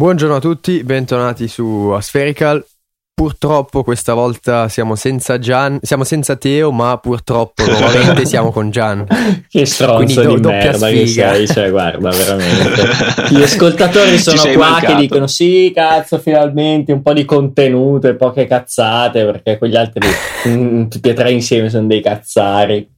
Buongiorno a tutti, bentornati su Aspherical. Purtroppo questa volta siamo senza Gian, siamo senza Teo, ma purtroppo nuovamente siamo con Gian. che stronzo do- di merda che sfiga. sei, cioè guarda veramente. Gli ascoltatori sono qua mancato. che dicono sì, cazzo, finalmente un po' di contenuto e poche cazzate, perché quegli altri mm, tutti e tre insieme sono dei cazzari.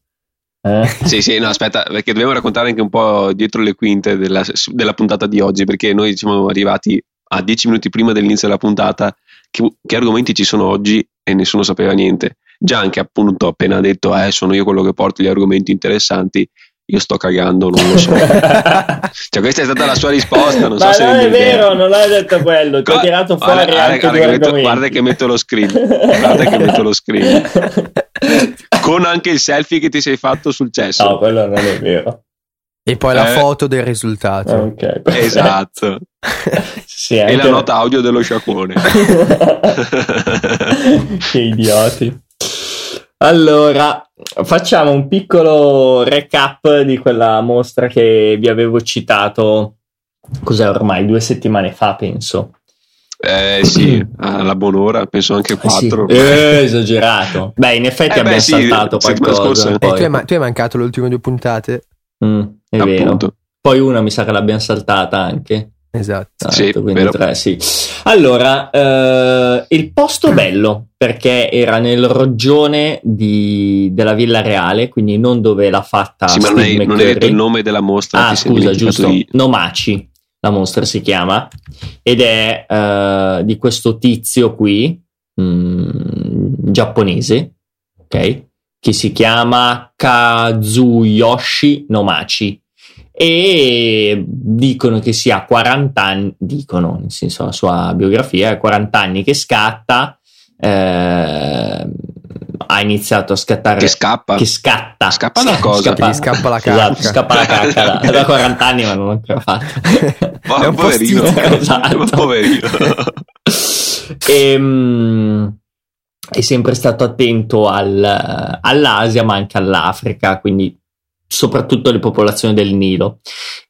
Eh? Sì, sì, no, aspetta, perché dobbiamo raccontare anche un po' dietro le quinte della, della puntata di oggi, perché noi siamo arrivati a dieci minuti prima dell'inizio della puntata che, che argomenti ci sono oggi e nessuno sapeva niente. Gian che appunto appena detto, eh, sono io quello che porto gli argomenti interessanti, io sto cagando, non lo so. cioè, questa è stata la sua risposta, non so Ma se non è rende idea. vero, non hai detto quello, ti ho Guarda- tirato fuori guarda- guarda- anche guarda due che metto- guarda che metto lo screen, guarda che metto lo screen. Con anche il selfie che ti sei fatto sul cesso. No, quello non è vero. E poi la Eh. foto del risultato. Ok, perfetto. Esatto. Sì, E la nota audio dello sciacquone. che idioti. Allora, facciamo un piccolo recap di quella mostra che vi avevo citato. Cos'è ormai? Due settimane fa, penso. Eh sì, alla buon'ora, penso anche quattro. Eh, esagerato. Beh, in effetti Eh beh, abbiamo sì, saltato settimana qualcosa. E poi. tu, hai, ma- tu hai mancato le ultime due puntate? Mm, è vero. appunto. Poi una mi sa che l'abbiamo saltata anche. Esatto. Sì, quindi vero. tre, sì. Allora, eh, il posto bello perché era nel roggione di- della Villa Reale, quindi non dove l'ha fatta Sì, ma non Steve hai, non hai detto il nome della mostra. Ah, scusa, giusto. di- Nomaci, la mostra si chiama, ed è eh, di questo tizio qui, mm, giapponese, ok? Che si chiama Kazuyoshi Nomachi. E dicono che sia a 40 anni, dicono, nel senso la sua biografia, è 40 anni che scatta, eh, ha iniziato a scattare Che scappa. che scatta. Scappa da cosa? Gli scappa la Esatto, cacca. scappa la cacca da, da 40 anni, ma non l'ho ancora fatto. Ma È un po' poverino. Esatto. Ma poverino. Ehm, è sempre stato attento al- all'Asia, ma anche all'Africa, quindi soprattutto le popolazioni del Nilo.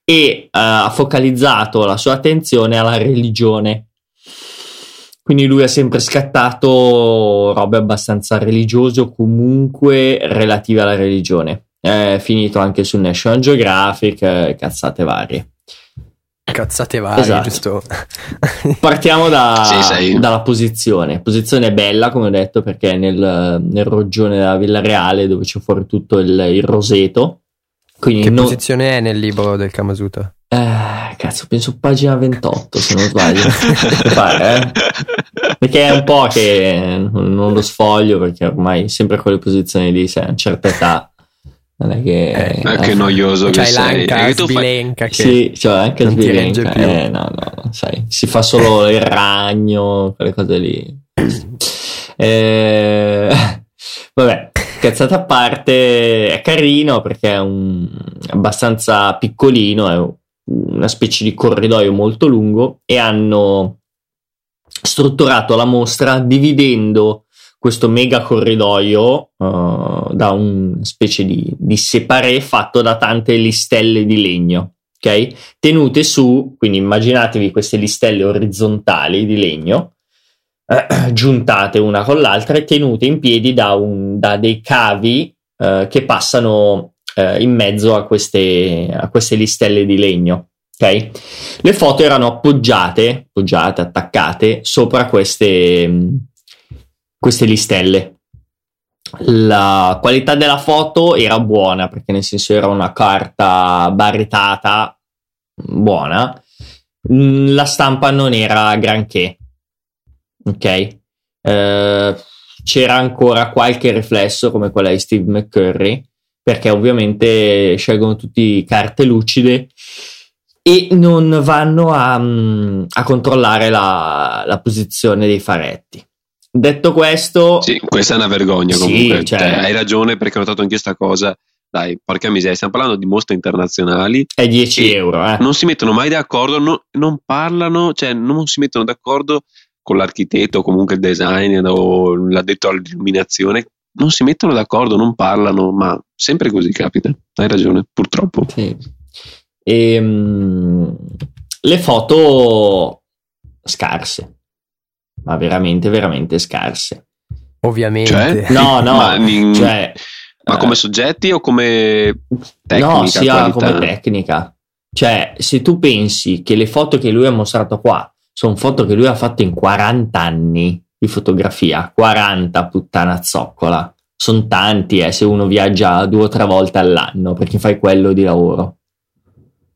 E eh, ha focalizzato la sua attenzione alla religione. Quindi lui ha sempre scattato robe abbastanza religiose o comunque relative alla religione. È finito anche su National Geographic, eh, cazzate varie. Cazzate varie, Esatto. giusto? Partiamo da- Sì, dalla posizione. Posizione bella, come ho detto, perché è nel, nel roggione della Villa Reale dove c'è fuori tutto il, il roseto. Quindi che non- posizione è nel libro del Kamasutra? Eh, cazzo, penso pagina 28 se non sbaglio. Pare, eh? Perché è un po' che non lo sfoglio perché ormai sempre quelle posizioni lì, sai, a una certa età. Non è che... Eh, Ah, che noioso che C'hai sei. l'anca, E tu fai- sbilenca che... Sì, cioè anche non sbilenca. Eh, no, no, no, sai, si fa solo il ragno, quelle cose lì. Eh, vabbè, cazzata a parte, è carino perché è un, abbastanza piccolino, è una specie di corridoio molto lungo e hanno strutturato la mostra dividendo questo mega corridoio eh, da una specie di, di separé fatto da tante listelle di legno, ok? Tenute su, quindi immaginatevi queste listelle orizzontali di legno, eh, giuntate una con l'altra e tenute in piedi da, un- da dei cavi eh, che passano eh, in mezzo a queste, a queste listelle di legno. ok? Le foto erano appoggiate, appoggiate, attaccate sopra queste, mh, queste listelle. La qualità della foto era buona perché nel senso era una carta baretata buona. Mm, La stampa non era granché. Ok. Eh, c'era ancora qualche riflesso come quella di Steve McCurry perché ovviamente scelgono tutti carte lucide e non vanno a, mm, a controllare la, la posizione dei faretti. Detto questo, Sì, questa è una vergogna Sì, comunque. cioè- Cioè, hai ragione perché ho notato anche questa cosa. Dai, porca miseria, stiamo parlando di mostre internazionali. è 10 Sì. euro. Eh. Non si mettono mai d'accordo, no- non parlano, cioè non si mettono d'accordo con l'architetto o comunque il designer o l'addetto all'illuminazione. Non si mettono d'accordo, non parlano, ma sempre così capita. Hai ragione, purtroppo. Sì. Ehm, le foto scarse, ma veramente, veramente scarse. Ovviamente. Cioè? No, no, Ma in- cioè, Ma come eh, soggetti o come tecnica? no, sia qualità? come tecnica. Cioè, se tu pensi che le foto che lui ha mostrato qua sono foto che lui ha fatto in 40 anni di fotografia, 40 puttana zoccola, sono tanti eh, se uno viaggia due o tre volte all'anno perché fai quello di lavoro.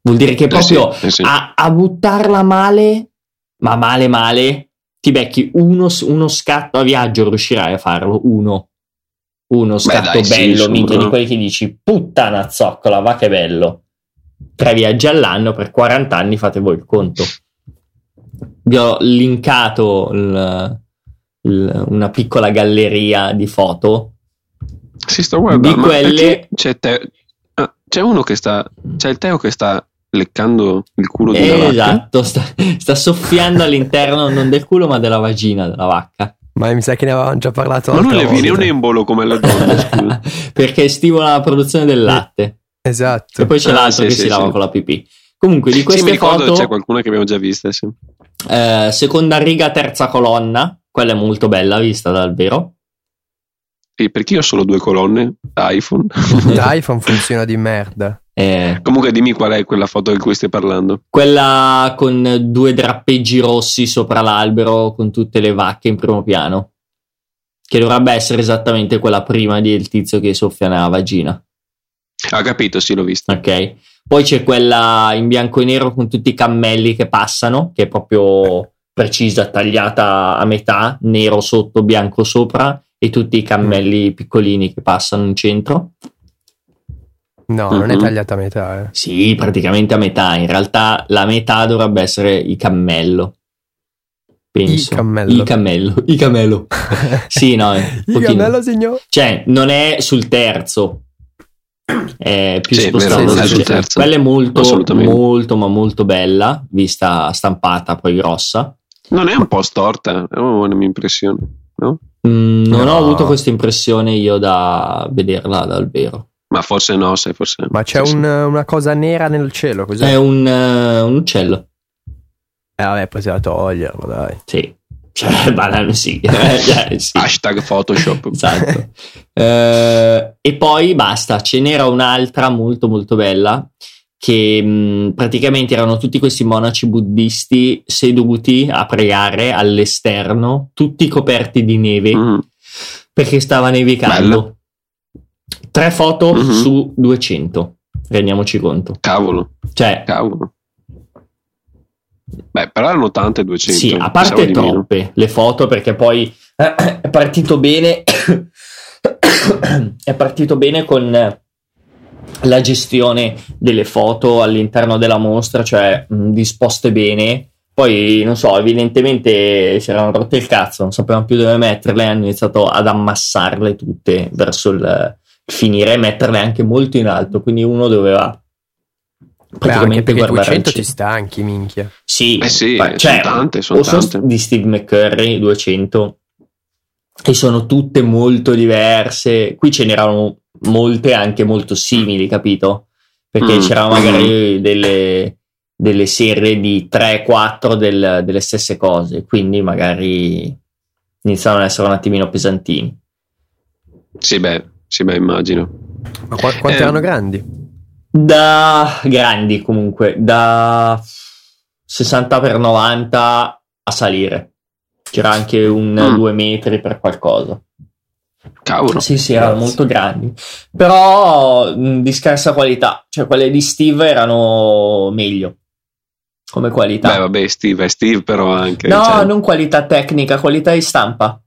Vuol dire che Eh sì, proprio eh sì. a, a buttarla male, ma male male, ti becchi uno, uno scatto a viaggio, riuscirai a farlo, uno. Uno scatto dai, sì, bello, su, minchia, di quelli che dici, puttana zoccola, va che bello. Tre viaggi all'anno per 40 anni, fate voi il conto. Vi ho linkato il- il- una piccola galleria di foto. Si sto guardando. Di quelle- C'è, Teo- ah, c'è uno che sta. C'è il Teo che sta leccando il culo di una vacca. Esatto, sta, sta soffiando all'interno non del culo ma della vagina della vacca. Ma mi sa che ne avevamo già parlato Ma non le viene un embolo come donne, scusa. Perché stimola la produzione del latte. Esatto. E poi c'è Ah, l'altro sì, che sì, si lava sì. con la pipì. Comunque, di Sì, mi queste ricordo foto, c'è qualcuna che abbiamo già vista. Sì. eh, seconda riga, terza colonna. Quella è molto bella vista dal vero. E perché io ho solo due colonne iPhone? L'iPhone funziona di merda. Eh, Comunque dimmi qual è quella foto di cui stai parlando. quella con due drappeggi rossi sopra l'albero con tutte le vacche in primo piano. Che dovrebbe essere esattamente quella prima del tizio che soffia nella vagina. Ha capito, sì, l'ho vista. Ok. Poi c'è quella in bianco e nero con tutti i cammelli che passano, che è proprio precisa, tagliata a metà, nero sotto, bianco sopra, e tutti i cammelli piccolini che passano in centro. No, non è Mhm. tagliata a metà. Eh. Sì, praticamente a metà. In realtà la metà dovrebbe essere il cammello. Penso. Il cammello. Il cammello. Il cammello. sì, no, un Il pochino. cammello, signor. Cioè, non è sul terzo. È più Sì, spostato vero, sul terzo. Quella è molto, molto, ma molto bella, vista stampata, poi grossa. Non è un po' storta, è una mia impressione. No? Mm, non No. ho avuto questa impressione io da vederla dal vero. Ma forse no, sai, forse. Ma c'è sì, sì. un- una cosa nera nel cielo, cos'è? È un, eh, un uccello. Eh, vabbè, poteva toglierlo, dai. Sì. Cioè, banale, sì. Eh, sì. Hashtag Photoshop. Esatto. Eh, e poi basta, ce n'era un'altra molto molto bella che mh, praticamente erano tutti questi monaci buddisti seduti a pregare all'esterno, tutti coperti di neve Mm. perché stava nevicando. Bello. Tre foto Mhm. su 200, rendiamoci conto. Cavolo, Cioè, cavolo. Beh, però erano tante 200. Sì, a pensavo parte troppe le foto perché poi eh, è partito bene è partito bene con la gestione delle foto all'interno della mostra, cioè mh, disposte bene. Poi, non so, evidentemente si erano rotte il cazzo, non sapevano più dove metterle, hanno iniziato ad ammassarle tutte verso il finire e metterle anche molto in alto, quindi uno doveva Beh, anche praticamente perché guardare al 200 ti cielo. stanchi, minchia. Sì, Eh sì, ma- sono cioè, tante, sono o sono tante. di Steve McCurry 200 e sono tutte molto diverse. Qui ce n'erano molte anche molto simili, capito? Perché Mm, c'erano magari delle, delle serie di 3-4 del- delle stesse cose, quindi magari iniziano ad essere un attimino pesantini. Sì, beh, sì, beh, immagino. Ma qua- quanto Eh, erano grandi? Da grandi comunque, da 60x90 a salire. C'era anche un Mm. 2 metri per qualcosa. Cavolo. Sì, sì, erano Grazie. molto grandi. Però mh, di scarsa qualità. Cioè, quelle di Steve erano meglio. Come qualità. Beh, vabbè, Steve, è Steve però anche. no, cioè- non qualità tecnica, qualità di stampa.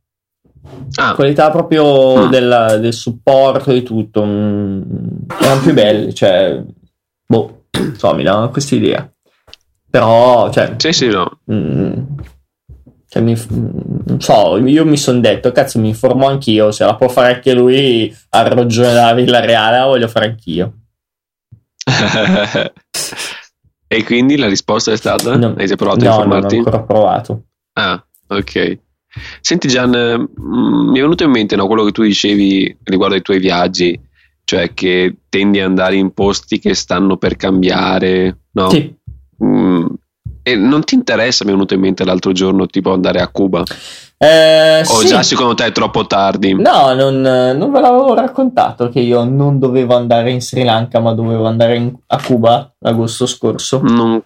Ah, Qualità proprio Mm. del, del supporto e tutto. mm, erano più belli. Cioè, boh, insomma, mi davano questa idea. Però, cioè, sì, sì, no. Mm. Cioè, mi- mm, non so, io mi sono detto, cazzo, mi informo anch'io. Se la può fare anche lui al Rogione della Villa Reale, la voglio fare anch'io. e quindi la risposta è stata? No. Hai già provato a no, non ho informarti? ancora provato. Ah, ok. Senti Gian, eh, mm, mi è venuto in mente no, quello che tu dicevi riguardo ai tuoi viaggi, cioè che tendi ad andare in posti che stanno per cambiare, no? Sì, Mm, E non ti interessa, mi è venuto in mente l'altro giorno, tipo andare a Cuba? Eh, O sì. già secondo te è troppo tardi? No, non, non ve l'avevo raccontato che io non dovevo andare in Sri Lanka, ma dovevo andare in- a Cuba l'agosto scorso. Non,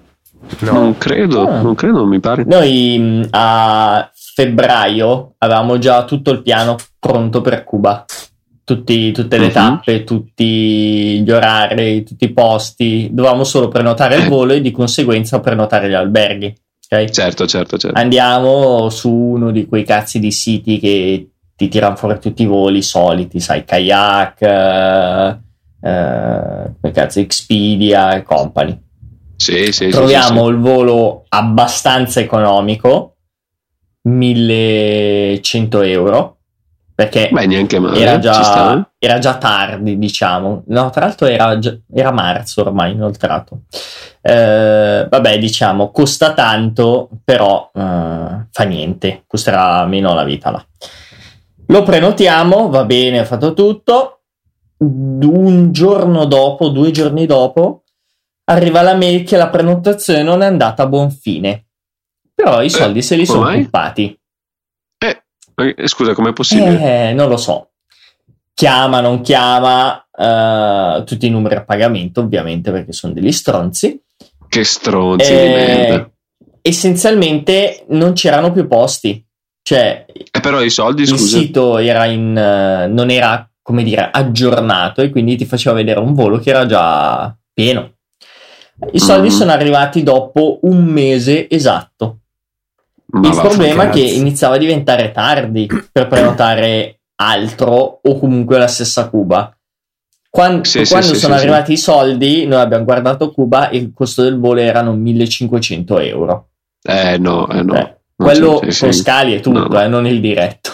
No. non credo, Ah. non credo, mi pare. Noi mh, a febbraio avevamo già tutto il piano pronto per Cuba. Tutti- tutte le Mhm. tappe, tutti gli orari, tutti i posti. Dovevamo solo prenotare il volo e di conseguenza prenotare gli alberghi. ok? Certo, certo, certo. Andiamo su uno di quei cazzi di siti che ti tirano fuori tutti i voli soliti, sai, kayak, eh, eh, cazzo, Expedia e company. Sì, sì, sì, Troviamo sì, il volo abbastanza economico, 1100 euro, perché. Beh, neanche male. era, sta, eh? già, era già tardi, diciamo. No, tra l'altro era, già- era marzo ormai inoltrato. Eh, vabbè, diciamo, costa tanto, però eh, fa niente, costerà meno la vita là. Lo prenotiamo, va bene, ho fatto tutto. Un giorno dopo, due giorni dopo, arriva la mail che la prenotazione non è andata a buon fine. Però i soldi se li sono mai? puppati. Eh, scusa, com'è possibile? Eh, non lo so. Chiama, non chiama, eh, tutti i numeri a pagamento, ovviamente, perché sono degli stronzi. Che stronzi di Eh, merda. essenzialmente non c'erano più posti. Cioè, Eh, però i soldi, il scusa. sito era in, eh, non era, come dire, aggiornato e quindi ti faceva vedere un volo che era già pieno. I soldi Mhm. sono arrivati dopo un mese esatto. Ma il problema è che iniziava a diventare tardi per prenotare altro o comunque la stessa Cuba. Quan- Sì, quando sì, sono sì, arrivati i soldi, noi abbiamo guardato Cuba e il costo del volo erano 1500 euro. Eh, no, eh, no. Eh, quello sì, con scali e tutto, No. eh, non il diretto.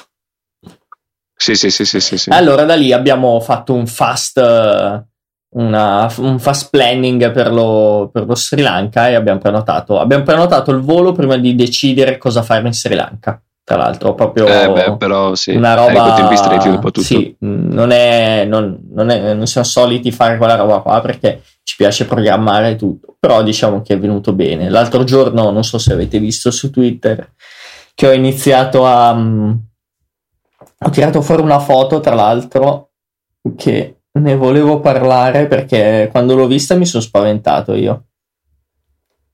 Sì, sì, sì, sì, sì, sì. Allora da lì abbiamo fatto un fast, eh, una- un fast planning per lo, per lo Sri Lanka e abbiamo prenotato, abbiamo prenotato il volo prima di decidere cosa fare in Sri Lanka. Tra l'altro, proprio Eh, beh, però sì. una roba. con tempi stretti un po' tutto. Sì, non, è, non, non, è- non siamo soliti fare quella roba qua perché ci piace programmare tutto. Però diciamo che è venuto bene. L'altro giorno, non so se avete visto su Twitter, che ho iniziato a. mh, ho tirato fuori una foto, tra l'altro, che ne volevo parlare perché quando l'ho vista mi sono spaventato io.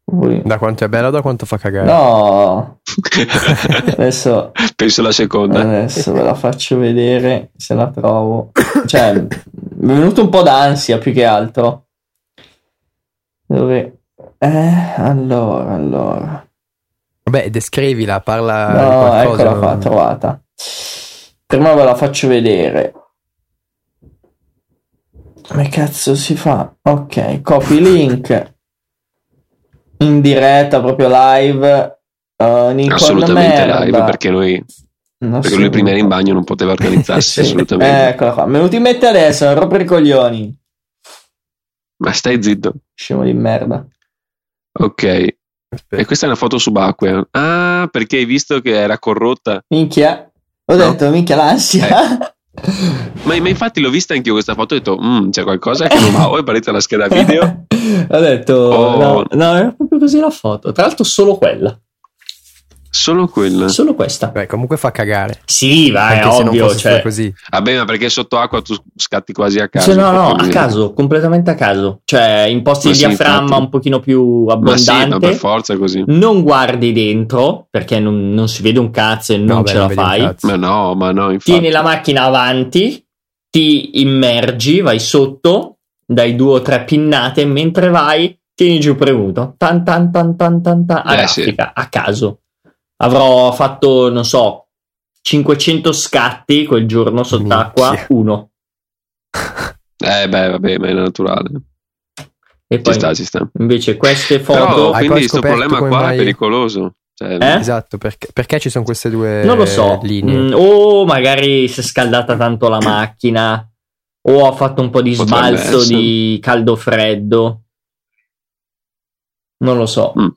Voi- Da quanto è bello, da quanto fa cagare. No, adesso Penso la seconda. Adesso ve la faccio vedere se la trovo. Cioè, mi è venuto un po' d'ansia più che altro. Dove? Eh, allora, allora. Vabbè, descrivila, parla di No, qualcosa. eccola qua, trovata. Prima ve la faccio vedere. Come cazzo si fa? Ok, copy link. In diretta, proprio live. Uh, Assolutamente merda. live, perché lui, Non perché lui prima era in bagno non poteva organizzarsi Sì. assolutamente. Eccola qua. È venuto in mente adesso, non rompere i coglioni. Ma stai zitto. Scemo di merda. Ok. E Aspetta. questa è una foto subacquea. Ah, perché hai visto che era corrotta. Minchia. Ho No. detto, minchia l'ansia. Ma, ma infatti l'ho vista anch'io questa foto e ho detto, "Mm, c'è qualcosa che non va. O è parete la scheda video. Ho detto, Oh. no, no, era proprio così la foto. Tra l'altro solo quella. Solo quella. Solo questa. Beh, comunque fa cagare. Sì, vai, Anche se non ovvio. Cioè, così. Vabbè, ma perché sotto acqua tu scatti quasi a caso. Cioè, no, no, a caso, completamente a caso. Cioè, in posti Ma di sì, diaframma infatti. un pochino più Ma sì, ma abbondante. per forza è così. non guardi dentro perché non, non si vede un cazzo e non No, beh, ce la vedi un fai. Ma no, ma no, infatti. Tieni la macchina avanti, ti immergi, vai sotto, dai due o tre pinnate mentre vai tieni giù premuto. Tan tan tan tan tan tan. A Eh, raffica, a caso. Avrò fatto, non so, 500 scatti quel giorno sott'acqua, Minchia. uno. Eh, beh, vabbè, ma è naturale. E Ci poi sta, ci sta. invece queste Però, foto... Hai quindi questo problema qua mai- è pericoloso. Cioè, Eh? Esatto, perché, perché ci sono queste due Non lo so. linee. Mm, o magari si è scaldata tanto la macchina, o ha fatto un po' di Potrebbe sbalzo essere. di caldo-freddo. Non lo so. Mm.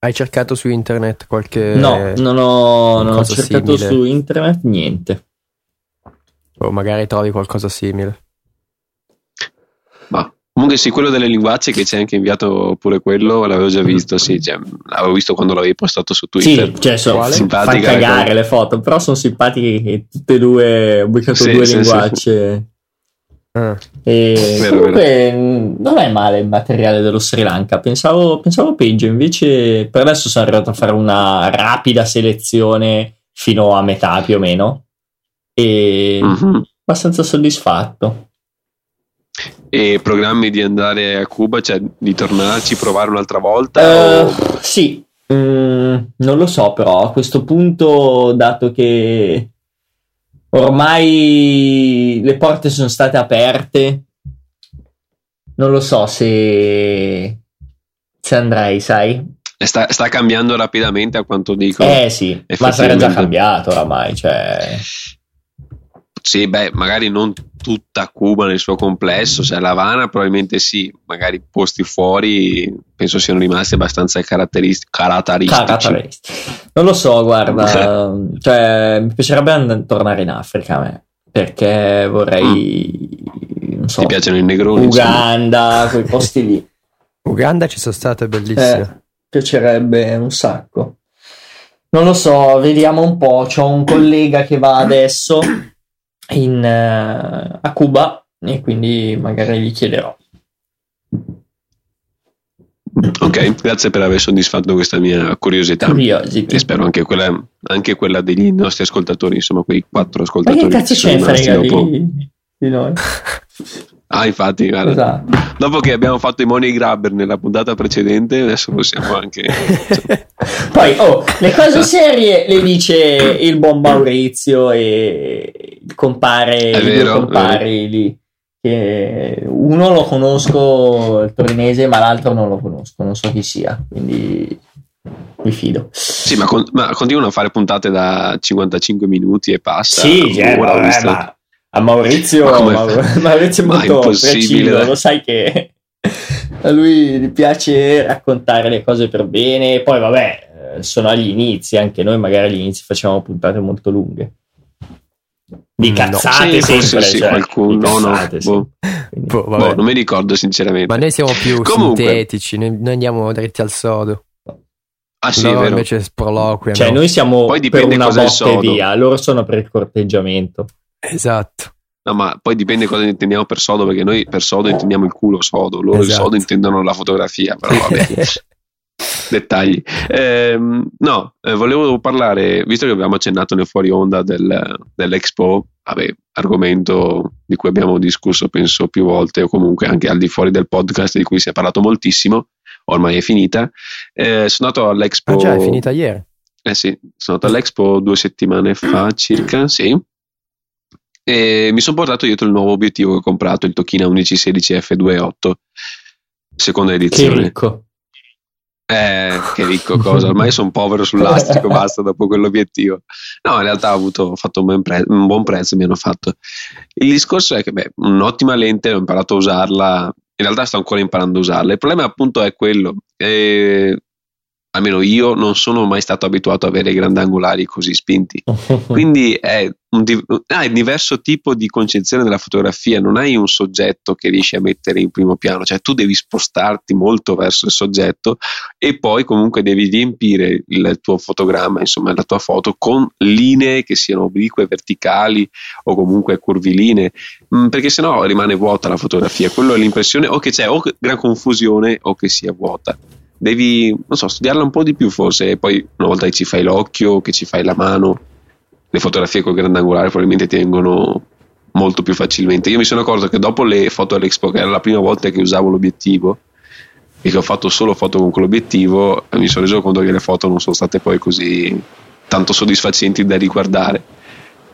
Hai cercato su internet qualche... no, non ho, non ho cercato simile. su internet niente. O magari trovi qualcosa simile. ma comunque sì, quello delle linguacce che ci hai anche inviato pure quello, l'avevo già visto, sì, cioè, l'avevo visto quando l'avevi postato su Twitter. Sì, cioè sono fa cagare le foto, però sono simpatiche che tutte e due, ho beccato sì, due sì, linguacce. Sì. Ah. E vero, comunque vero. non è male il materiale dello Sri Lanka, pensavo, pensavo peggio, invece per adesso sono arrivato a fare una rapida selezione fino a metà più o meno e mm-hmm. abbastanza soddisfatto. E programmi di andare a Cuba, cioè di tornarci, provare un'altra volta? Uh, o... Sì, mm, non lo so però a questo punto, dato che ormai le porte sono state aperte, non lo so se, se andrei, sai? Sta, sta, cambiando rapidamente a quanto dico. Eh sì, ma sarà già cambiato oramai, cioè... Sì, beh, magari non tutta Cuba nel suo complesso, cioè La Habana probabilmente sì, magari posti fuori penso siano rimasti abbastanza caratterist- caratteristici. Non lo so, guarda, cioè, mi piacerebbe and- tornare in Africa a me, perché vorrei, mm. non so, Ti piacciono i negroni? Uganda, quei posti lì. Uganda ci sono state bellissime. Eh, piacerebbe un sacco. Non lo so, vediamo un po'. C'ho un collega che va adesso in, uh, a Cuba e quindi magari gli chiederò. Ok, grazie per aver soddisfatto questa mia curiosità. Curiosity. E spero anche quella, anche quella, degli nostri ascoltatori, insomma, quei quattro ascoltatori. Ma che cazzo c'è frega dopo... di, di noi? Ah, infatti, guarda. Esatto. Dopo che abbiamo fatto i money grabber nella puntata precedente, adesso possiamo anche. Poi, oh, le cose serie le dice il buon Maurizio e il compare, È vero, compari lì. Che uno lo conosco, il torinese, ma l'altro non lo conosco, non so chi sia, quindi mi fido. Sì, ma, con, ma continuano a fare puntate da 55 minuti e passa. Sì, cioè, vabbè, ma a Maurizio, Maur- Maurizio è molto preciso, lo sai che a lui piace raccontare le cose per bene, poi vabbè, eh, sono agli inizi, anche noi magari agli inizi facciamo puntate molto lunghe. Di cazzate no, sì, sempre, sì, cioè, qualcuno, cazzate, no, boh. Boh, boh, non mi ricordo sinceramente. Ma noi siamo più Comunque. sintetici, noi, noi andiamo dritti al sodo. Ah sì, no, invece sproloquia. Cioè, noi siamo poi per una botta e via, loro sono per il corteggiamento. Esatto. No, ma poi dipende cosa intendiamo per sodo, perché noi per sodo intendiamo il culo sodo, loro esatto. il sodo intendono la fotografia, però vabbè. Dettagli. Eh, no, eh, volevo parlare, visto che abbiamo accennato nel fuori onda del, dell'Expo, vabbè, argomento di cui abbiamo discusso penso più volte, o comunque anche al di fuori del podcast di cui si è parlato moltissimo, ormai è finita. Eh, sono andato all'Expo. Ah, già, è finita ieri. Eh sì, sono andato all'Expo due settimane fa circa, sì e mi sono portato dietro il nuovo obiettivo che ho comprato, il Tokina 1116 F28, seconda edizione. Che ricco. Eh, che ricco cosa, ormai sono povero sull'astrico, basta dopo quell'obiettivo. No, in realtà ho, avuto, ho fatto un, ben pre- un, buon prezzo, mi hanno fatto. Il discorso è che, beh, un'ottima lente, ho imparato a usarla, in realtà sto ancora imparando a usarla. Il problema appunto è quello, eh, almeno io non sono mai stato abituato ad avere grandangolari così spinti. Quindi è un, hai un diverso tipo di concezione della fotografia, non hai un soggetto che riesci a mettere in primo piano, cioè tu devi spostarti molto verso il soggetto e poi comunque devi riempire il tuo fotogramma, insomma la tua foto, con linee che siano oblique, verticali o comunque curvilinee, mm, perché sennò rimane vuota la fotografia. Quello è l'impressione o che c'è o gran confusione o che sia vuota devi, non so, studiarla un po' di più forse, e poi una volta che ci fai l'occhio, che ci fai la mano, le fotografie con grandangolare probabilmente ti vengono molto più facilmente. Io mi sono accorto che dopo le foto all'Expo, che era la prima volta che usavo l'obiettivo, e che ho fatto solo foto con quell'obiettivo, mi sono reso conto che le foto non sono state poi così tanto soddisfacenti da riguardare.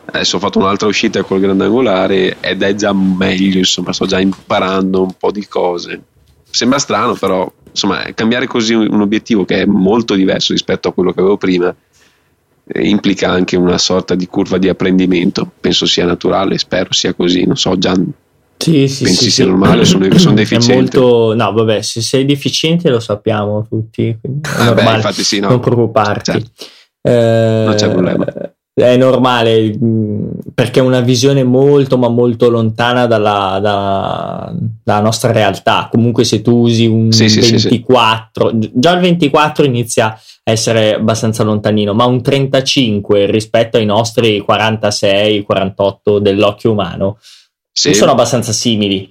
Adesso ho fatto un'altra uscita col grandangolare ed è già meglio, insomma, sto già imparando un po' di cose. Sembra strano, però insomma, cambiare così un obiettivo che è molto diverso rispetto a quello che avevo prima eh, implica anche una sorta di curva di apprendimento. Penso sia naturale, spero sia così. Non so, Gian. Sì, sì, pensi sì, sia sì. normale? Sono, sono deficiente. Molto, no, vabbè, se sei deficiente lo sappiamo tutti, quindi ah. Beh, infatti sì, no. Non preoccuparti. Certo. Eh, non c'è problema. È normale perché è una visione molto ma molto lontana dalla, dalla, dalla nostra realtà. Comunque se tu usi un sì, 24 sì, sì. già il 24 inizia a essere abbastanza lontanino ma un 35 rispetto ai nostri 46 48 dell'occhio umano sono abbastanza simili.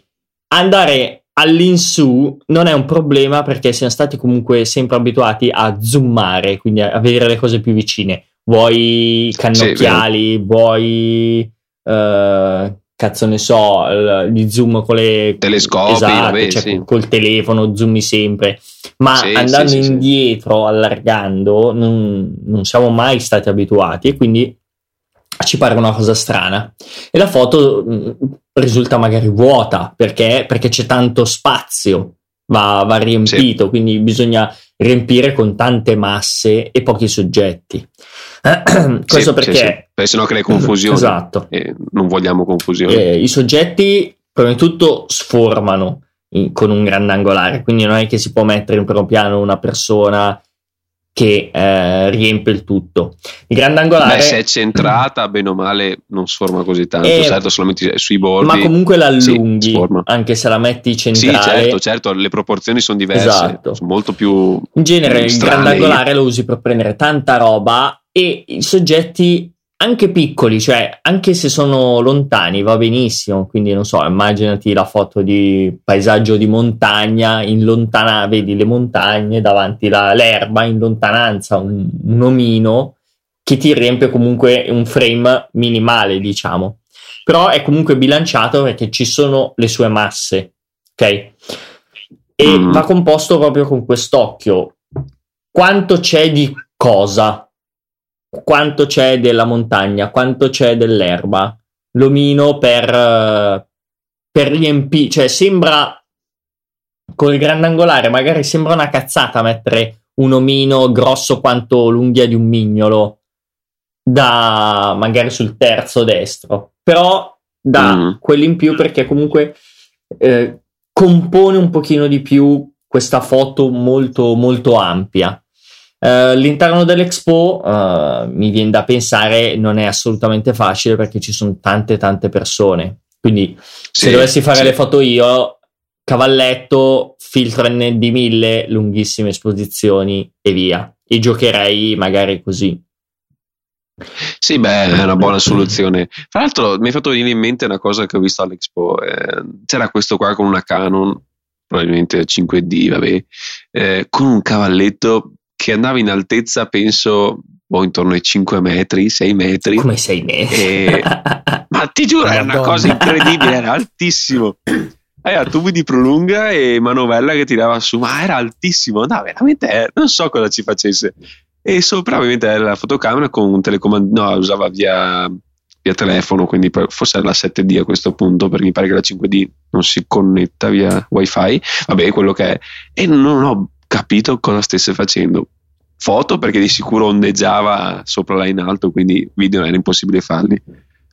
Andare all'insù non è un problema perché siamo stati comunque sempre abituati a zoomare quindi a vedere le cose più vicine vuoi cannocchiali, sì, vuoi uh, cazzo ne so, gli zoom con le telescopi, esatto, vabbè, cioè sì. col telefono zoomi sempre, ma sì, andando sì, indietro, allargando, non, non, siamo mai stati abituati e quindi ci pare una cosa strana. E la foto mh, risulta magari vuota perché, perché c'è tanto spazio, va, va riempito, quindi bisogna riempire con tante masse e pochi soggetti. Questo sì, perché... Sì, sì. Perché sennò crea confusione. Esatto. E non vogliamo confusione. Eh, I soggetti, prima di tutto, sformano in, con un grandangolare, quindi non è che si può mettere in primo piano una persona che eh, riempie il tutto. Il grandangolare. Beh, se è centrata, bene o male, non sforma così tanto. Eh, certo, solamente sui bordi. Ma comunque la allunghi, sì, anche se la metti centrale. Sì, certo, certo, le proporzioni sono diverse. Esatto. Sono molto più. In genere, il grandangolare lo usi per prendere tanta roba e i soggetti anche piccoli, cioè anche se sono lontani va benissimo, quindi non so, immaginati la foto di paesaggio di montagna, in lontananza, vedi le montagne davanti la, l'erba, in lontananza un, un omino che ti riempie comunque un frame minimale, diciamo. Però è comunque bilanciato perché ci sono le sue masse, ok? E mm. va composto proprio con quest'occhio. Quanto c'è di cosa quanto c'è della montagna, quanto c'è dell'erba. L'omino per, per riempire, cioè sembra col grandangolare, magari sembra una cazzata mettere un omino grosso quanto l'unghia di un mignolo da magari sul terzo destro, però dà mm. quello in più perché comunque eh, compone un pochino di più questa foto molto molto ampia Uh, all'interno dell'Expo uh, mi viene da pensare non è assolutamente facile perché ci sono tante tante persone. Quindi sì, se dovessi fare sì. le foto io, cavalletto, filtro ND 1000, lunghissime esposizioni e via. E giocherei magari così. Sì, beh, è una buona soluzione. Tra l'altro mi è fatto venire in mente una cosa che ho visto all'Expo. Eh, c'era questo qua con una Canon, probabilmente 5D, vabbè, eh, con un cavalletto che andava in altezza, penso, boh, intorno ai 5 metri, 6 metri. Come 6 metri? E... Ma ti giuro, era una cosa incredibile, era altissimo. Aveva tubi di prolunga e manovella che tirava su, ma era altissimo. No, veramente, eh, non so cosa ci facesse. E sopra, ovviamente, era la fotocamera con un telecomando, no, usava via, via telefono, quindi forse era la 7D a questo punto, perché mi pare che la 5D non si connetta via wifi. Vabbè, quello che è. E non ho capito cosa stesse facendo. Foto perché di sicuro ondeggiava sopra là in alto, quindi video era impossibile farli.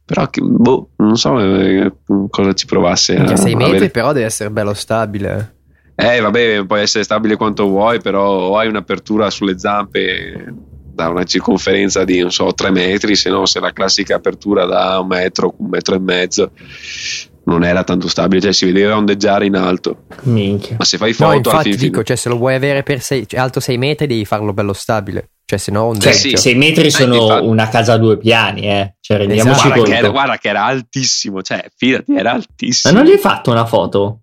Però boh, non so eh, cosa ci provasse. a 6 metri avere... però deve essere bello stabile. Eh vabbè, puoi essere stabile quanto vuoi, però o hai un'apertura sulle zampe da una circonferenza di non so 3 metri, se no se la classica apertura da un metro, un metro e mezzo non era tanto stabile, cioè si vedeva ondeggiare in alto. Minchia. Ma se fai foto, no, infatti dico, cioè, se lo vuoi avere per sei, cioè, alto 6 metri, devi farlo bello stabile. Cioè, se no, ondeggia. Sì, 6 metri eh, sono infatti... una casa a due piani, eh. Cioè, rendiamoci esatto. guarda, che era, guarda che era altissimo, cioè, fidati, era altissimo. Ma non gli hai fatto una foto?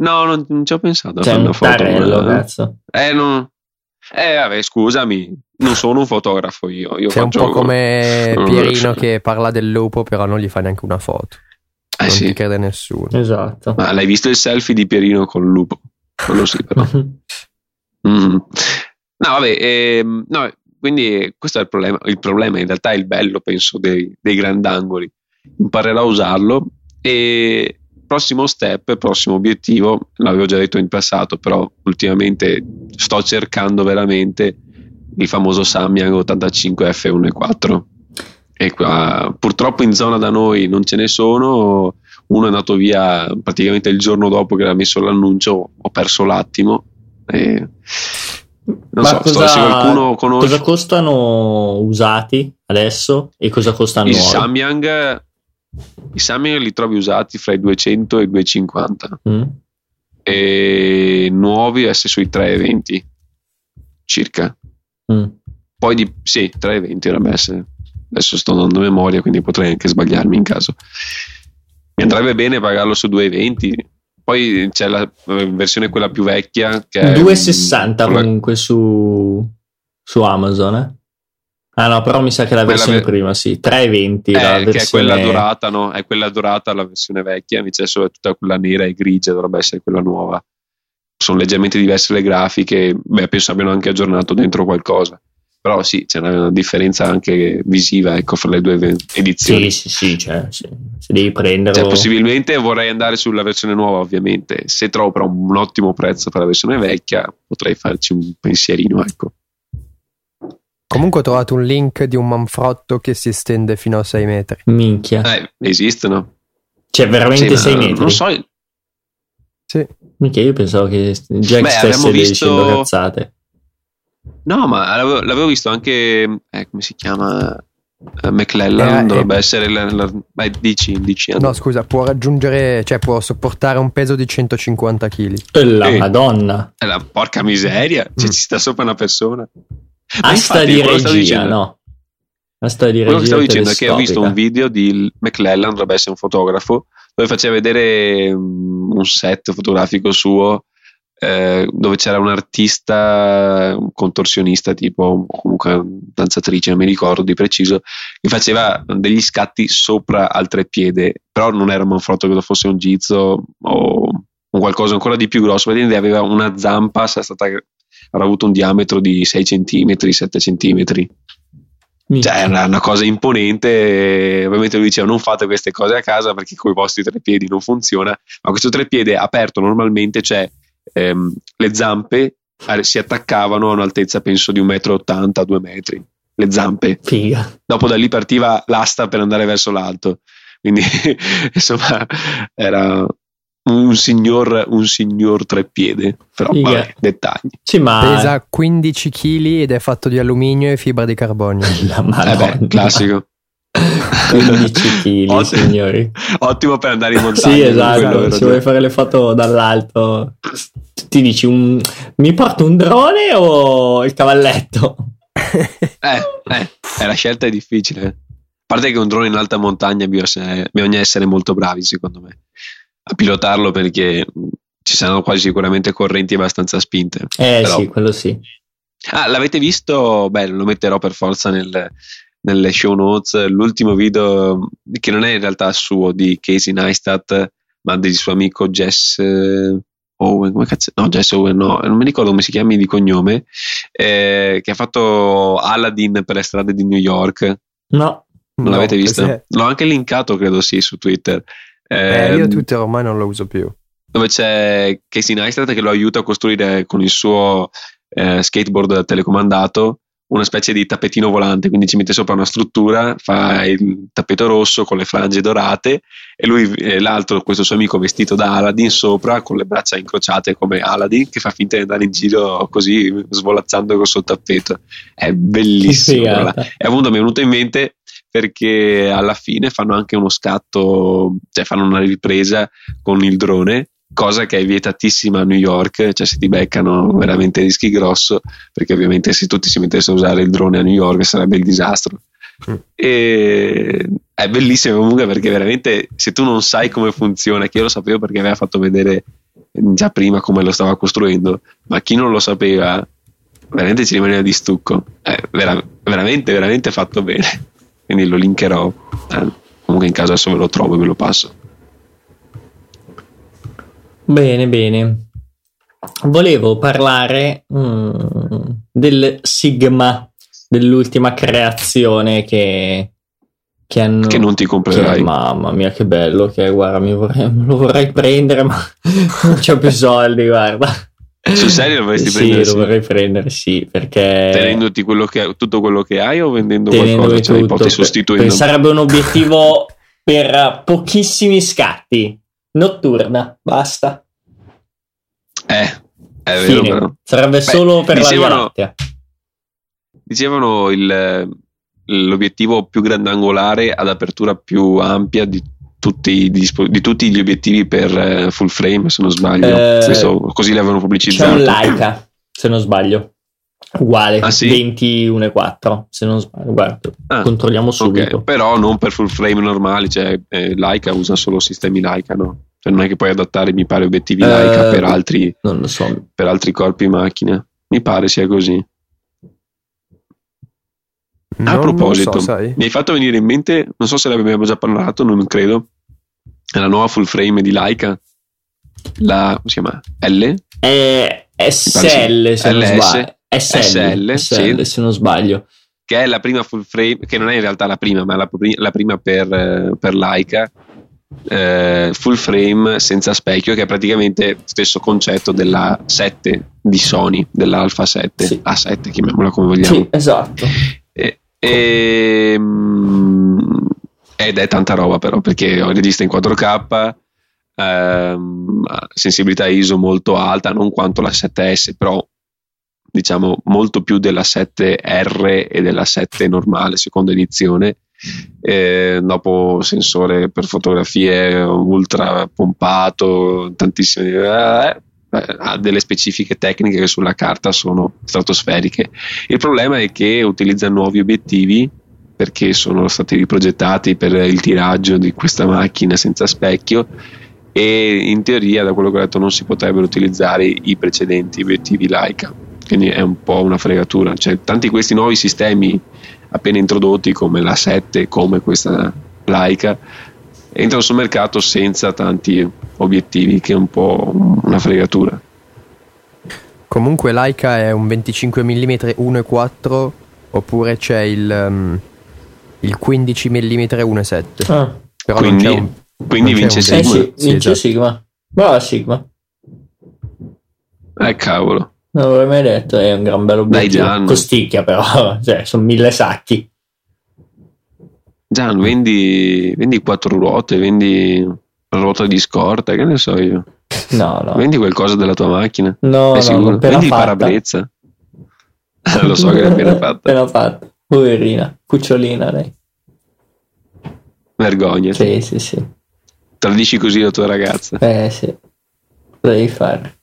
No, non, non ci ho pensato. C'è un tarello, cazzo. Eh, non... Eh, vabbè, scusami, non sono un fotografo io. io Sei un po' come Pierino che parla del lupo, però non gli fa neanche una foto. Eh non sì. ti crede nessuno. Esatto. Ma l'hai visto il selfie di Pierino con il lupo? Quello sì, però. mm. No, vabbè, ehm, no, quindi questo è il problema. Il problema in realtà è il bello, penso, dei, dei grandangoli. Imparerò a usarlo e prossimo step, prossimo obiettivo, l'avevo già detto in passato, però ultimamente sto cercando veramente il famoso Samyang 85 F1.4 e qua, purtroppo in zona da noi non ce ne sono. Uno è andato via praticamente il giorno dopo che aveva messo l'annuncio, ho perso l'attimo. E Non Ma so, cosa, se qualcuno conosce. Cosa costano usati adesso e cosa costano I nuovi? Samyang, I Samyang li trovi usati fra i 200 e i 250 mm. e nuovi essere sui 320 circa. Mm. Poi di, sì, 320 dovrebbe essere. Adesso sto dando memoria, quindi potrei anche sbagliarmi in caso. Mi andrebbe bene pagarlo su 220 poi c'è la versione quella più vecchia che è 2,60 comunque su, su Amazon. Eh? Ah no, però mi sa che la versione ve- prima, sì, 3,20. Eh, versione... Che è quella dorata, no? È quella dorata la versione vecchia, invece adesso è tutta quella nera e grigia, dovrebbe essere quella nuova. Sono leggermente diverse le grafiche, beh, penso abbiano anche aggiornato dentro qualcosa però sì, c'è una differenza anche visiva ecco, fra le due edizioni. Sì, sì, sì, cioè, se, se devi prenderlo. Cioè, possibilmente vorrei andare sulla versione nuova, ovviamente. Se trovo però un ottimo prezzo per la versione vecchia, potrei farci un pensierino, ecco. Comunque ho trovato un link di un manfrotto che si estende fino a 6 metri. Minchia. Eh, esistono. Cioè, veramente 6 metri? Non so. Sì. Minchia, io pensavo che Jack Beh, stesse visto... dicendo cazzate. No, ma l'avevo, l'avevo visto anche, eh, come si chiama? Uh, McClellan eh, dovrebbe eh, essere la, la, beh, dici, dici no scusa può raggiungere cioè può sopportare un peso di 150 kg la eh, madonna. È la porca miseria cioè, mm. ci sta sopra una persona. Asta di regia no? Asta di regia quello che stavo dicendo è che ho visto un video di McClellan dovrebbe essere un fotografo dove faceva vedere um, un set fotografico suo eh, dove c'era un artista, un contorsionista tipo, comunque danzatrice, non mi ricordo di preciso, che faceva degli scatti sopra al treppiede, però non era un manfrotto che fosse un gizzo o un qualcosa ancora di più grosso, vedete aveva una zampa, stata, avrà avuto un diametro di 6 cm, 7 cm. Cioè, era una cosa imponente. Ovviamente lui diceva: Non fate queste cose a casa perché con i vostri treppiedi non funziona. Ma questo treppiede aperto normalmente c'è ehm, le zampe si attaccavano a un'altezza penso di 1,80 m, 2 metri. Le zampe. Figa. Dopo da lì partiva l'asta per andare verso l'alto. Quindi insomma era un signor, un signor treppiede. Però Figa. vabbè, dettagli. Sì, ma... Pesa 15 kg ed è fatto di alluminio e fibra di carbonio. La eh beh, classico. 15 kg, signori. Ottimo per andare in montagna. Sì, esatto. Se vuoi fare le foto dall'alto, ti dici un, mi porto un drone o il cavalletto? eh, eh, la scelta è difficile. A parte che un drone in alta montagna bisogna essere molto bravi, secondo me, a pilotarlo perché ci saranno quasi sicuramente correnti abbastanza spinte. Eh Però... sì, quello sì. Ah, l'avete visto? Beh, lo metterò per forza nel, nelle show notes l'ultimo video che non è in realtà suo di Casey Neistat ma del suo amico Jess eh, Owen come cazzo no Jess Owen no non mi ricordo come si chiami di cognome eh, che ha fatto Aladdin per le strade di New York no non l'avete visto? L'ho anche linkato, credo sì, su Twitter. Eh, io ehm, Twitter ormai non lo uso più. Dove c'è Casey Neistat che lo aiuta a costruire con il suo eh, skateboard telecomandato una specie di tappetino volante, quindi ci mette sopra una struttura, fa il tappeto rosso con le frange dorate e lui e l'altro, questo suo amico vestito da Aladdin sopra con le braccia incrociate come Aladdin che fa finta di andare in giro così svolazzando col suo tappeto. È bellissimo. E appunto mi è venuto in mente perché alla fine fanno anche uno scatto, cioè fanno una ripresa con il drone cosa che è vietatissima a New York, cioè se ti beccano veramente rischi grosso, perché ovviamente se tutti si mettessero a usare il drone a New York sarebbe il disastro. Mm. E è bellissimo comunque perché veramente se tu non sai come funziona, che io lo sapevo perché aveva fatto vedere già prima come lo stava costruendo, ma chi non lo sapeva veramente ci rimaneva di stucco. È vera- veramente, veramente fatto bene. Quindi lo linkerò. Eh, comunque in caso adesso ve lo trovo e ve lo passo. Bene, bene. Volevo parlare mm, del Sigma, dell'ultima creazione che, che hanno. Che non ti comprerai. Che, mamma mia, che bello che è, guarda, mi vorrei, lo vorrei prendere, ma non c'ho più soldi, guarda. Sul serio lo vorresti sì, prendere? Sì, lo vorrei prendere, sì, perché... Tenendoti quello che, tutto quello che hai o vendendo qualcosa? Cioè, tutto, sostituendo? Sarebbe un obiettivo per pochissimi scatti Notturna, basta. Eh, È vero, però. Sarebbe Beh, solo per la Via dicevano- Lattea. Dicevano il- l'obiettivo più grandangolare ad apertura più ampia di tutti, i dispo- di tutti gli obiettivi per eh, full frame, se non sbaglio. Eh, Questo- così l'avevano C'è pubblicizzato. un Leica, se non sbaglio. Uguale, Ah, sì? 21,4 se non sbaglio. Guarda, Ah, controlliamo subito. Però non per full frame normali, cioè eh, Leica usa solo sistemi Leica, no? Cioè non è che puoi adattare, mi pare, obiettivi Eh, Leica per altri, Non lo so. per altri corpi macchina. Mi pare sia così. A Non- non proposito, so, mi hai fatto venire in mente, non so se ne abbiamo già parlato, non credo, la nuova full frame di Leica, la, come si chiama? L? È SL se non sbaglio. SL, SL, SL, sì. se non sbaglio. che è la prima full frame, che non è in realtà la prima, ma la, la prima per, eh, per Leica, eh, full frame senza specchio, che è praticamente lo stesso concetto della 7 di Sony, dell'Alpha 7, Sì. A7, chiamiamola come vogliamo. Sì, esatto. E- ehm, ed è tanta roba però, perché ho il regista in 4K, ehm, sensibilità ISO molto alta, non quanto la 7S, però diciamo molto più della 7R e della 7 normale, seconda edizione. Eh, dopo sensore per fotografie ultra pompato, tantissime eh, eh, ha delle specifiche tecniche che sulla carta sono stratosferiche. Il problema è che utilizza nuovi obiettivi perché sono stati riprogettati per il tiraggio di questa macchina senza specchio e in teoria da quello che ho detto non si potrebbero utilizzare i precedenti obiettivi Leica quindi è un po' una fregatura cioè tanti di questi nuovi sistemi appena introdotti come la 7 come questa Leica entrano sul mercato senza tanti obiettivi che è un po' una fregatura Comunque Leica è un 25 mm 1.4 oppure c'è il, um, il 15 mm 1.7. Ah. Però Quindi- non c'è un, quindi non c'è vince Eh Sigma. sì, Sì, vince esatto. Sigma. Brava Sigma. eh cavolo Non l'avrei mai detto, è un gran bello obiettivo. Costicchia però, cioè, sono mille sacchi. Gian vendi, vendi quattro ruote vendi una ruota di scorta che ne so io No, no. vendi qualcosa della tua macchina No, no, appena vendi il parabrezza lo so che l'hai appena fatta Appena fatta. Poverina, cucciolina lei. vergogna Sì, sì, sì. tradisci così la tua ragazza Eh sì. Cosa devi fare?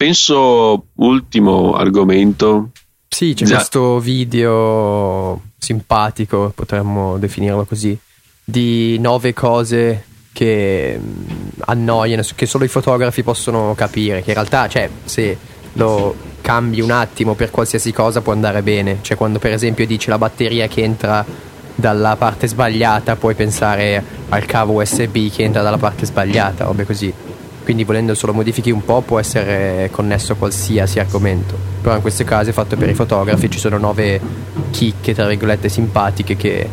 Penso ultimo argomento Sì, c'è Già. questo video simpatico, potremmo definirlo così, di nove cose che mm, annoiano, che solo i fotografi possono capire, che in realtà, cioè, se lo cambi un attimo per qualsiasi cosa può andare bene, cioè quando per esempio dice la batteria che entra dalla parte sbagliata puoi pensare al cavo USB che entra dalla parte sbagliata, robe così. Quindi volendo solo modifichi un po' può essere connesso a qualsiasi argomento. Però in questo caso fatto per i fotografi ci sono nove chicche, tra virgolette, simpatiche che,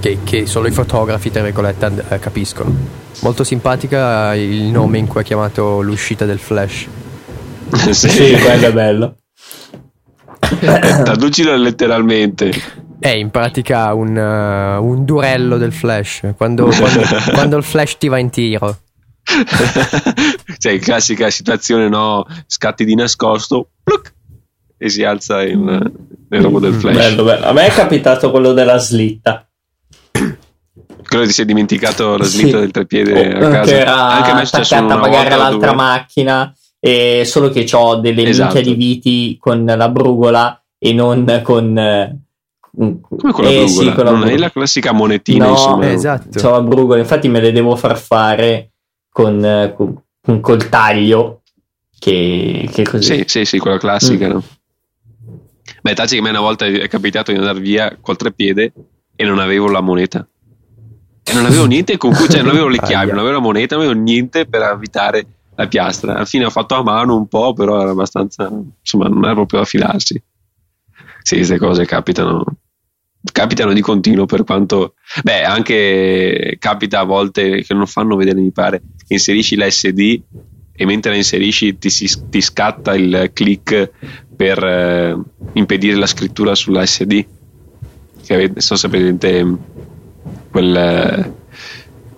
che, che solo i fotografi, tra virgolette, and- eh, capiscono. Molto simpatica il nome in cui è chiamato l'uscita del flash. Sì. Quello è bello. traducilo letteralmente È in pratica un, eh, un durello del flash, quando, quando, quando il flash ti va in tiro. cioè classica situazione no scatti di nascosto pluc, e si alza il, il robot del flash Bello, bello. A me è capitato quello della slitta. credo ti sia dimenticato la Sì. slitta del treppiede Oh, a casa che era anche a me è successo una magari all'altra macchina e solo che ho delle Esatto. minchia di viti con la brugola e non con eh, come con la eh, brugola sì, con la non è brugola. la classica monetina No, insomma esatto. C'ho la brugola, infatti me le devo far fare con, con, con col taglio che, che così. sì sì sì quella classica Mm. no? beh taci che a me una volta è capitato di andare via col treppiede e non avevo la moneta e non avevo niente con cui cioè non avevo le chiavi Aia. non avevo la moneta non avevo niente per avvitare la piastra alla fine ho fatto a mano un po' però era abbastanza insomma non era proprio da filarsi sì queste cose capitano capitano di continuo per quanto beh anche capita a volte che non fanno vedere mi pare che inserisci l'SD e mentre la inserisci ti, si- ti scatta il click per eh, impedire la scrittura sulla SD che avete, so se presente quel,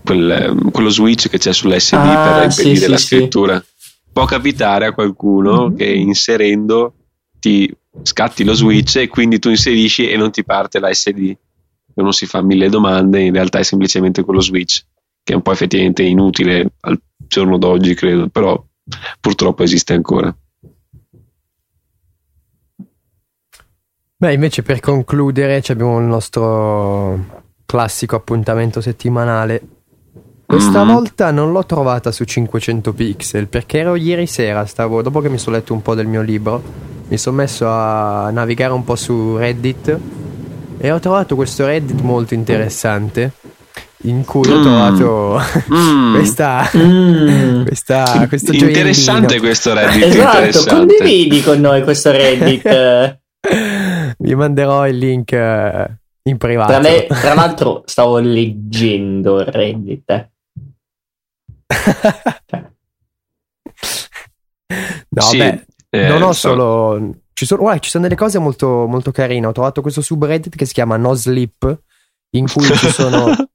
quel, quello switch che c'è sull'SD Ah, per sì, impedire sì, la sì. scrittura. Può capitare a qualcuno Mhm. che inserendo ti scatti lo switch e quindi tu inserisci e non ti parte la SD. Uno si fa mille domande, in realtà è semplicemente quello switch, che è un po' effettivamente inutile al giorno d'oggi, credo, però purtroppo esiste ancora. Beh, invece per concludere abbiamo il nostro classico appuntamento settimanale. Questa Mhm. volta non l'ho trovata su 500 pixel perché ero ieri sera, stavo, dopo che mi sono letto un po' del mio libro, mi sono messo a navigare un po' su Reddit e ho trovato questo Reddit molto interessante in cui ho Mm. trovato Mm. questa, Mm. questa, questo interessante questo Reddit, Esatto, interessante. condividi con noi questo Reddit. Vi manderò il link eh, in privato. Tra, me- tra l'altro stavo leggendo Reddit. eh. no, Sì, beh, eh, non ho so- solo. Ci sono, guarda, ci sono delle cose molto, molto carine. Ho trovato questo subreddit che si chiama No Sleep, in cui ci sono.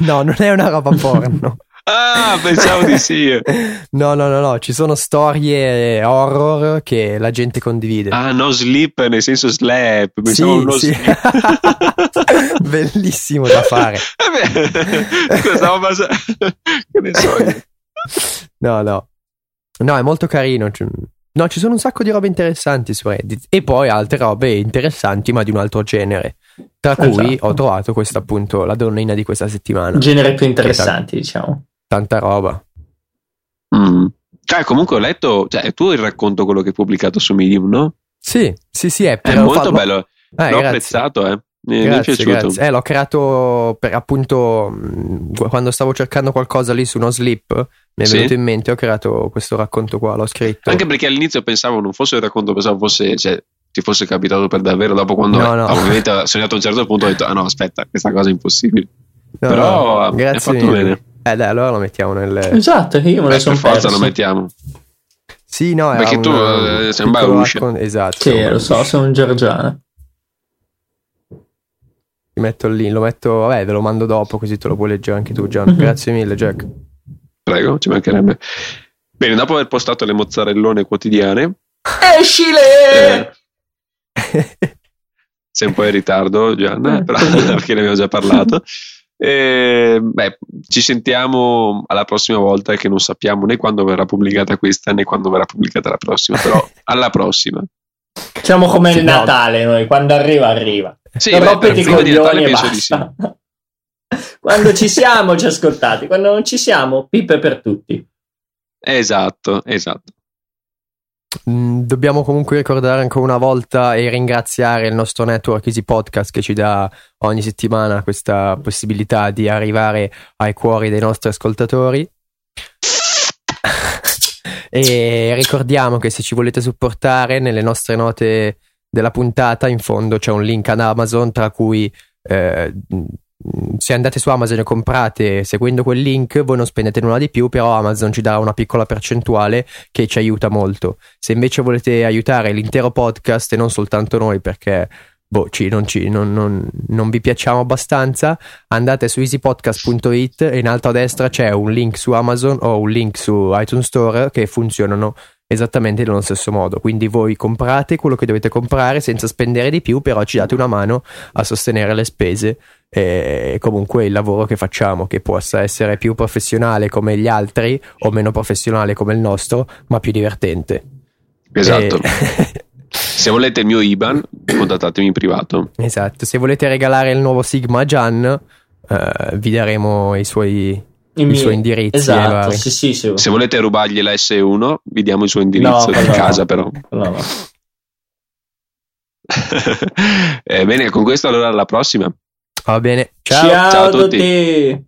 No, non è una roba porno. Ah, pensavo di sì. No, no, no, no, ci sono storie horror che la gente condivide. Ah, no sleep nel senso slap. Pensavo Sì, no sì. sleep. Bellissimo da fare. Vabbè, stavo basa- che ne so io. No, no. No, è molto carino. No, ci sono un sacco di robe interessanti su Reddit. E poi altre robe interessanti, ma di un altro genere. Tra cui Esatto. ho trovato questa appunto, la donnina di questa settimana. Genere più interessanti, diciamo. Tanta roba. Mm. Cioè, comunque ho letto, cioè, tu il racconto quello che hai pubblicato su Medium, no? Sì, sì, sì, è, È molto fa- bello, Eh, l'ho grazie. apprezzato, eh. Mi, mi è Grazie, piaciuto. grazie. Eh, l'ho creato per appunto mh, quando stavo cercando qualcosa lì su No Sleep. Mi è Sì. venuto in mente, ho creato questo racconto qua, l'ho scritto. Anche perché all'inizio pensavo non fosse il racconto, pensavo fosse, cioè, ti fosse capitato per davvero. Dopo, quando No, no. ovviamente sono arrivato a un certo punto, ho detto: Ah no, aspetta, questa cosa è impossibile. No, Però no, è grazie fatto mille. bene. Eh dai, allora lo mettiamo nel... Esatto, io me lo Eh, sono per forza perso. lo mettiamo. Sì, no, era Perché tu, un- eh, un sei un Bauscia. raccon- Esatto. Sì, lo so, sono un georgiano. Ti metto lì, lo metto, vabbè, ve lo mando dopo così te lo puoi leggere anche tu, Gian. Mhm. Grazie mille, Jack. Prego, ci mancherebbe. Bene, dopo aver postato le mozzarellone quotidiane, Escile! eh, sei un po' in ritardo, Gianna, Eh. però, perché ne abbiamo già parlato. Eh, beh, ci sentiamo alla prossima volta che non sappiamo né quando verrà pubblicata questa né quando verrà pubblicata la prossima, però alla prossima. Siamo come Sì, il no. Natale noi, quando arriva arriva. Sì, non beh, rompete per i prima di Natale coglioni e penso di sì. quando ci siamo ci ascoltate, quando non ci siamo pippe per tutti. Esatto, esatto. Mm, Dobbiamo comunque ricordare ancora una volta e ringraziare il nostro network Easy Podcast che ci dà ogni settimana questa possibilità di arrivare ai cuori dei nostri ascoltatori. e ricordiamo che se ci volete supportare nelle nostre note della puntata in fondo c'è un link ad Amazon tra cui eh, se andate su Amazon e comprate seguendo quel link voi non spendete nulla di più però Amazon ci dà una piccola percentuale che ci aiuta molto. Se invece volete aiutare l'intero podcast e non soltanto noi perché boh, ci- non, ci- non- non- non vi piacciamo abbastanza, andate su easypodcast.it e in alto a destra c'è un link su Amazon o un link su iTunes Store che funzionano esattamente nello stesso modo. Quindi voi comprate quello che dovete comprare senza spendere di più, però ci date una mano a sostenere le spese e comunque il lavoro che facciamo, che possa essere più professionale come gli altri o meno professionale come il nostro, ma più divertente. Esatto. E- Se volete il mio IBAN, contattatemi in privato. Esatto, se volete regalare il nuovo Sigma a Gian, eh, vi daremo i suoi, I i miei- suoi indirizzi. e Esatto, sì, sì, sì. Se volete rubargli la S1, vi diamo il suo indirizzo No, di no. casa, però. No, no. Eh, bene, con questo allora alla prossima. Va bene, ciao. Ciao, Ciao a a tutti. tutti.